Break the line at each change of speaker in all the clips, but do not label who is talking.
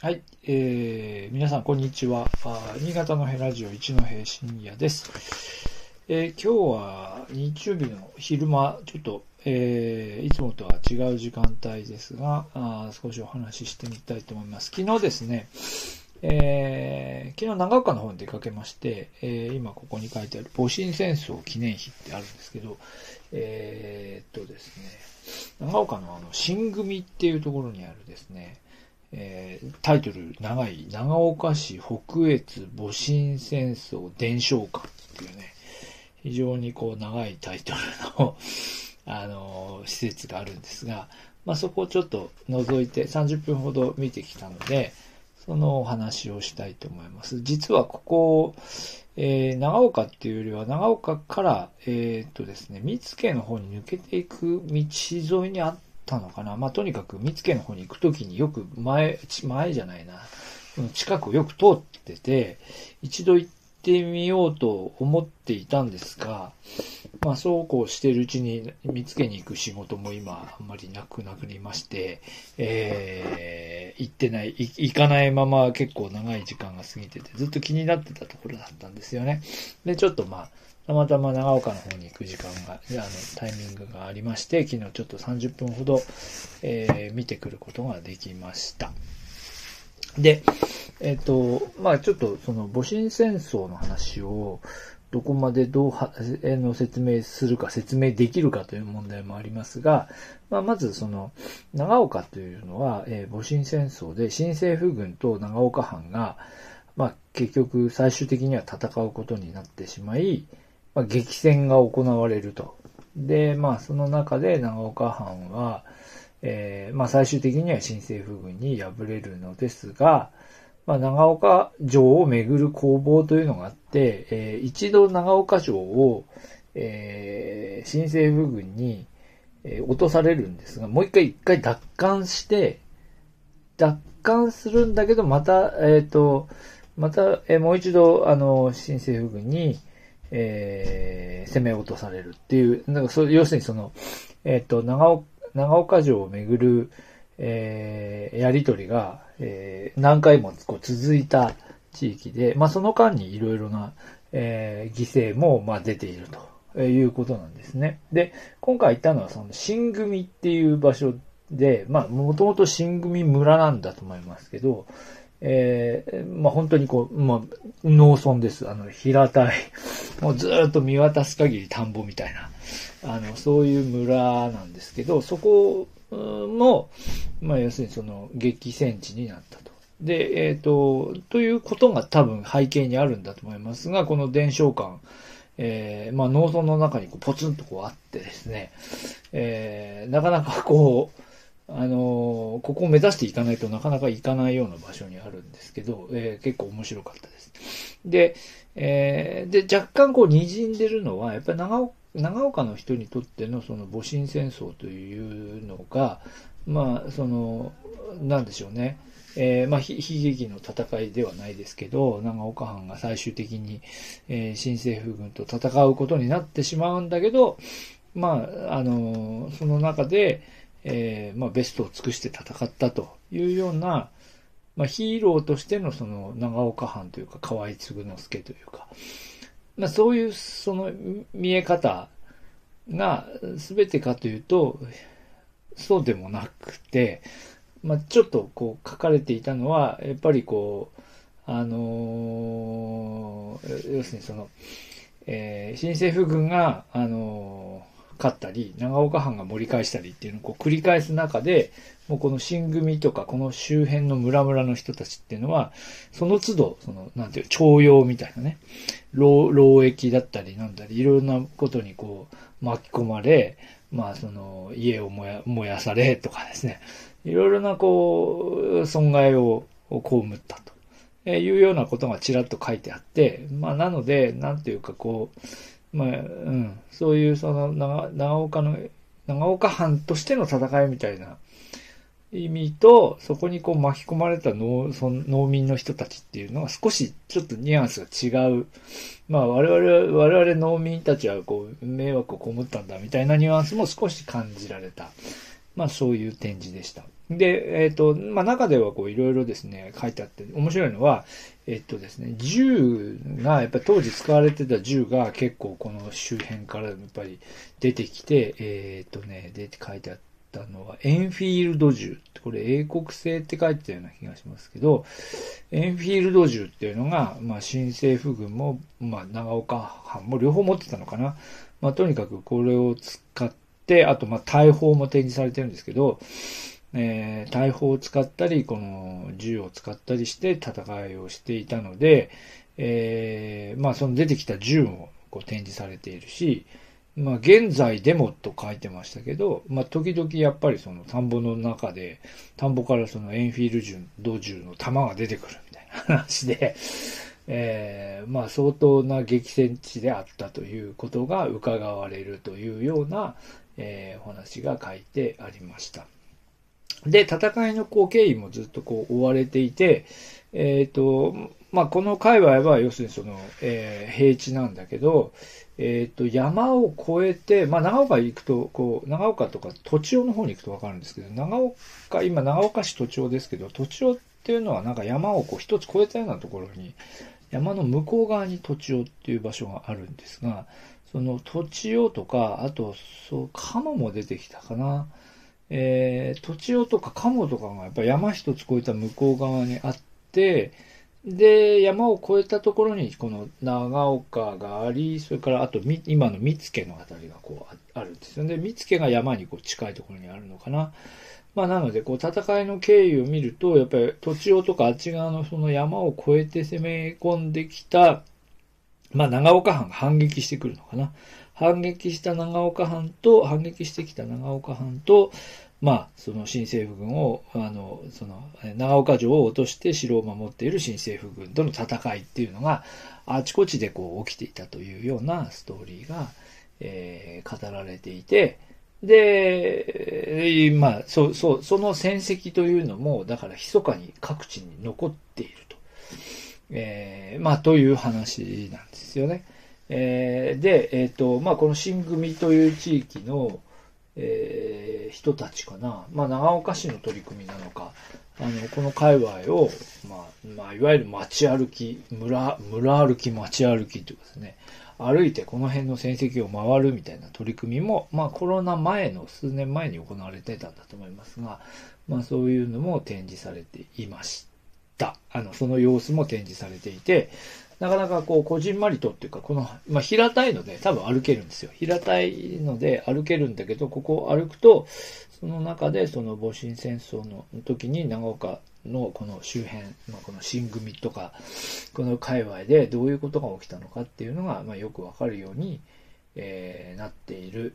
はい、えー、皆さんこんにちは。あ新潟のヘラジオ一の平深夜です。えー、今日は日曜日の昼間、ちょっと、えー、いつもとは違う時間帯ですが、あ少しお話ししてみたいと思います。昨日ですね、えー、昨日長岡の方に出かけまして、えー、今ここに書いてある戊辰戦争記念碑ってあるんですけど、えー、っとですね、長岡のあの新組っていうところにあるですね、えー、タイトル長い、長岡市北越戊辰戦争伝承館っていうね、非常にこう長いタイトルの あのー、施設があるんですが、まあ、そこをちょっと覗いて30分ほど見てきたので、そのお話をしたいと思います。実はここ、えー、長岡っていうよりは長岡から、えー、っとですね、三毛の方に抜けていく道沿いにあったのかな。まあ、とにかく三毛の方に行くときによく前、前じゃないな。近くをよく通ってて、一度行ってみようと思っていたんですが、まあそうこうしてるうちに見つけに行く仕事も今あんまりなくなくりまして、えー、行ってない、行かないまま結構長い時間が過ぎてて、ずっと気になってたところだったんですよね。で、ちょっとまあ、たまたま長岡の方に行く時間が、あの、タイミングがありまして、昨日ちょっと30分ほど、えー、見てくることができました。で、えっ、ー、と、まあちょっとその戊辰戦争の話を、どこまでどうは、えの説明するか、説明できるかという問題もありますが、まあ、まずその、長岡というのは、えー、戊辰戦争で新政府軍と長岡藩が、まあ、結局最終的には戦うことになってしまい、まあ、激戦が行われると。で、まあ、その中で長岡藩は、えー、まあ、最終的には新政府軍に敗れるのですが、まあ、長岡城をめぐる攻防というのがあって、えー、一度長岡城を、えー、新政府軍に、え、落とされるんですが、もう一回一回奪還して、奪還するんだけど、また、えっ、と、また、え、もう一度、あの、新政府軍に、えー、攻め落とされるっていう、なんかそ要するにその、えっ、ー、と、長岡、長岡城をめぐる、えー、やりとりが、えー、何回もこう続いた地域で、まあ、その間にいろいろな、えー、犠牲も、まあ、出ているということなんですね。で、今回行ったのはその新組っていう場所で、まあ、もともと新組村なんだと思いますけど、えー、まあ、本当にこう、まあ、農村です。あの、平たい、もうずっと見渡す限り田んぼみたいな、あの、そういう村なんですけど、そこも、まあ、要するにその、激戦地になったと。で、えっ、ー、と、ということが多分背景にあるんだと思いますが、この伝承館、えー、まあ、農村の中にこうポツンとこうあってですね、えー、なかなかこう、あの、ここを目指していかないとなかなか行かないような場所にあるんですけど、えー、結構面白かったです。で、えー、で、若干こう滲んでるのは、やっぱり長岡長岡の人にとってのその戊辰戦争というのが、まあ、その、なんでしょうね。えー、まあ、悲劇の戦いではないですけど、長岡藩が最終的に、えー、新政府軍と戦うことになってしまうんだけど、まあ、あの、その中で、えー、まあ、ベストを尽くして戦ったというような、まあ、ヒーローとしてのその長岡藩というか河合嗣之助というか、まあ、そういうその見え方が全てかというと、そうでもなくて、まあ、ちょっとこう書かれていたのは、やっぱりこう、あのー、要するにその、えー、新政府軍が、あの勝ったり、長岡藩が盛り返したりっていうのをこう繰り返す中で、もうこの新組とかこの周辺の村々の人たちっていうのは、その都度、その、なんていう、徴用みたいなね、労、労役だったりなんだり、いろんなことにこう巻き込まれ、まあその、家を燃や、燃やされとかですね、いろいろなこう、損害を被ったと。えいうようなことがちらっと書いてあって、まあなので、なんていうかこう、まあ、うん、そういうその長長岡の、長岡藩としての戦いみたいな意味と、そこにこう巻き込まれた農その農民の人たちっていうのは少しちょっとニュアンスが違う。まあ我々、我々農民たちはこう迷惑を被ったんだみたいなニュアンスも少し感じられた。まあそういう展示でした。で、えっ、と、まあ、中ではこういろいろですね、書いてあって、面白いのは、えっ、とですね、銃が、やっぱり当時使われてた銃が結構この周辺からやっぱり出てきて、えっ、とね、出て書いてあったのは、エンフィールド銃。これ英国製って書いてたような気がしますけど、エンフィールド銃っていうのが、まあ、新政府軍も、まあ、長岡藩も両方持ってたのかな。まあ、とにかくこれを使って、あと、まあ、大砲も展示されてるんですけど、えー、大砲を使ったり、この銃を使ったりして戦いをしていたので、えー、まあその出てきた銃もこう展示されているし、まあ現在でもと書いてましたけど、まあ時々やっぱりその田んぼの中で、田んぼからそのエンフィール銃、銅銃の弾が出てくるみたいな話で、えー、まあ相当な激戦地であったということが伺われるというような、えー、お話が書いてありました。で、戦いのこう経緯もずっとこう追われていて、えっ、ー、と、まあ、この界隈は要するにその、えー、平地なんだけど、えっ、ー、と、山を越えて、まあ、長岡行くと、こう、長岡とか土地尾の方に行くとわかるんですけど、長岡、今長岡市土地尾ですけど、土地尾っていうのはなんか山をこう一つ越えたようなところに、山の向こう側に土地尾っていう場所があるんですが、その土地尾とか、あと、そう、鴨も出てきたかな。えー、土地尾とか鴨とかがやっぱ山一つ越えた向こう側にあって、で、山を越えたところにこの長岡があり、それからあと今の見附のあたりがこうあるんですよね。見附が山にこう近いところにあるのかな。まあなので、こう戦いの経緯を見ると、やっぱり土地尾とかあっち側のその山を越えて攻め込んできた、まあ長岡藩が反撃してくるのかな。反撃した長岡藩と、反撃してきた長岡藩と、まあ、その新政府軍を、あの、その、長岡城を落として城を守っている新政府軍との戦いっていうのが、あちこちでこう起きていたというようなストーリーが、えー、語られていて、で、まあ、そう、そう、その戦績というのも、だから密かに各地に残っていると。えー、まあ、という話なんですよね。えー、で、えっ、ー、と、まあ、この新組という地域の、えー、人たちかな。まあ、長岡市の取り組みなのか、あの、この界隈を、まあ、まあ、いわゆる街歩き、村、村歩き、街歩きというかですね、歩いてこの辺の戦績を回るみたいな取り組みも、まあ、コロナ前の数年前に行われてたんだと思いますが、まあ、そういうのも展示されていました。あの、その様子も展示されていて、なかなかこう、こじんまりとっていうか、この、まあ、平たいので多分歩けるんですよ。平たいので歩けるんだけど、ここを歩くと、その中でその戊辰戦争の時に長岡のこの周辺、まあ、この新組とか、この界隈でどういうことが起きたのかっていうのが、まあ、よくわかるように、えー、なっている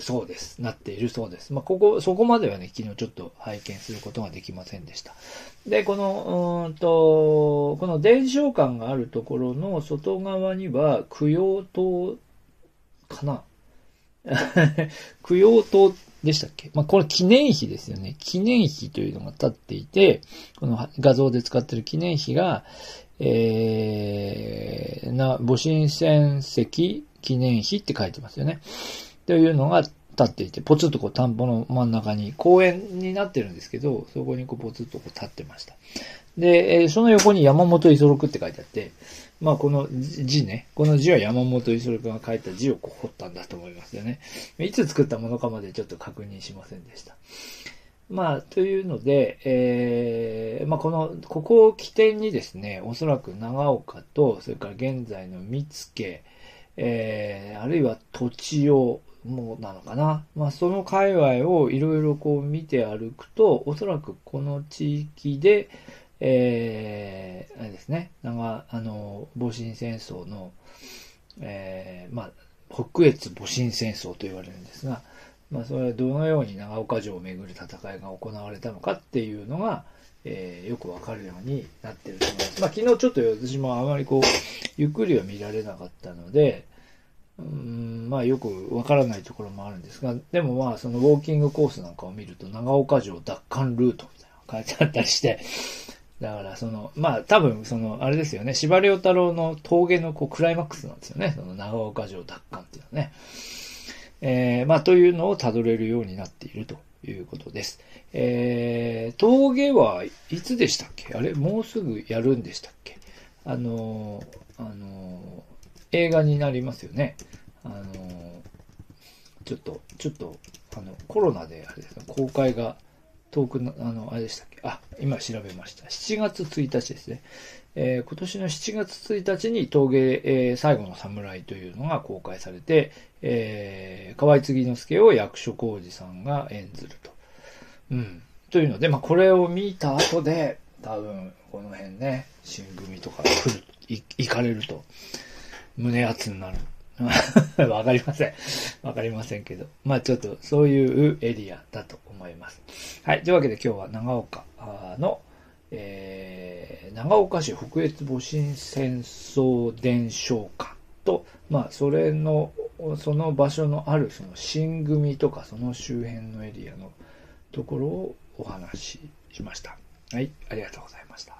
そうです。なっているそうです。まあ、ここ、そこまではね、昨日ちょっと拝見することができませんでした。で、この、うんと、この伝承館があるところの外側には、供養塔かな 供養塔でしたっけ？まあ、これ記念碑ですよね。記念碑というのが立っていて、この画像で使ってる記念碑が、えー、な、戊辰戦績記念碑って書いてますよね。というのが立っていて、ポツッとこう田んぼの真ん中に公園になってるんですけど、そこにこうポツッとこう立ってました。で、えその横に山本五十六って書いてあって、まあこの字ね、この字は山本五十六が書いた字をこう彫ったんだと思いますよね。いつ作ったものかまでちょっと確認しませんでした。まあ、というので、えー、まあ、この、ここを起点にですね、おそらく長岡と、それから現在の三付、えー、あるいは土地を、もなのかな。まあ、その界隈をいろいろこう見て歩くと、おそらくこの地域で、えー、あれですね、長、あの、戊辰戦争の、えー、まあ、北越戊辰戦争と言われるんですが、まあ、それはどのように長岡城をめぐる戦いが行われたのかっていうのが、えー、よくわかるようになってると思います。まあ、昨日ちょっと私もあまりこう、ゆっくりは見られなかったので、うん、まあよくわからないところもあるんですが、でもまあそのウォーキングコースなんかを見ると長岡城奪還ルートみたいな書いてあったりして、だからその、まあ多分その、あれですよね、司馬遼太郎の峠のこうクライマックスなんですよね、その長岡城奪還っていうのはね。えー、まあというのを辿れるようになっているということです。えー、峠はいつでしたっけ？あれもうすぐやるんでしたっけ？あのー、あのー、映画になりますよね。あの、ちょっと、ちょっと、あの、コロナであれですね、公開が遠くの、あの、あれでしたっけ？あ、今調べました。7月1日ですね。えー、今年の7月1日に峠、えー、最後の侍というのが公開されて、えー、河合継之助を役所広司さんが演ずると。うん。というので、まあ、これを見た後で、多分、この辺ね、新組とか来る、行かれると、胸熱になる。わかりません。わかりませんけど。まあちょっとそういうエリアだと思います。はい。というわけで今日は長岡の、えー、長岡市北越戊辰戦争伝承館と、まあそれの、その場所のあるその新組とかその周辺のエリアのところをお話ししました。はい。ありがとうございました。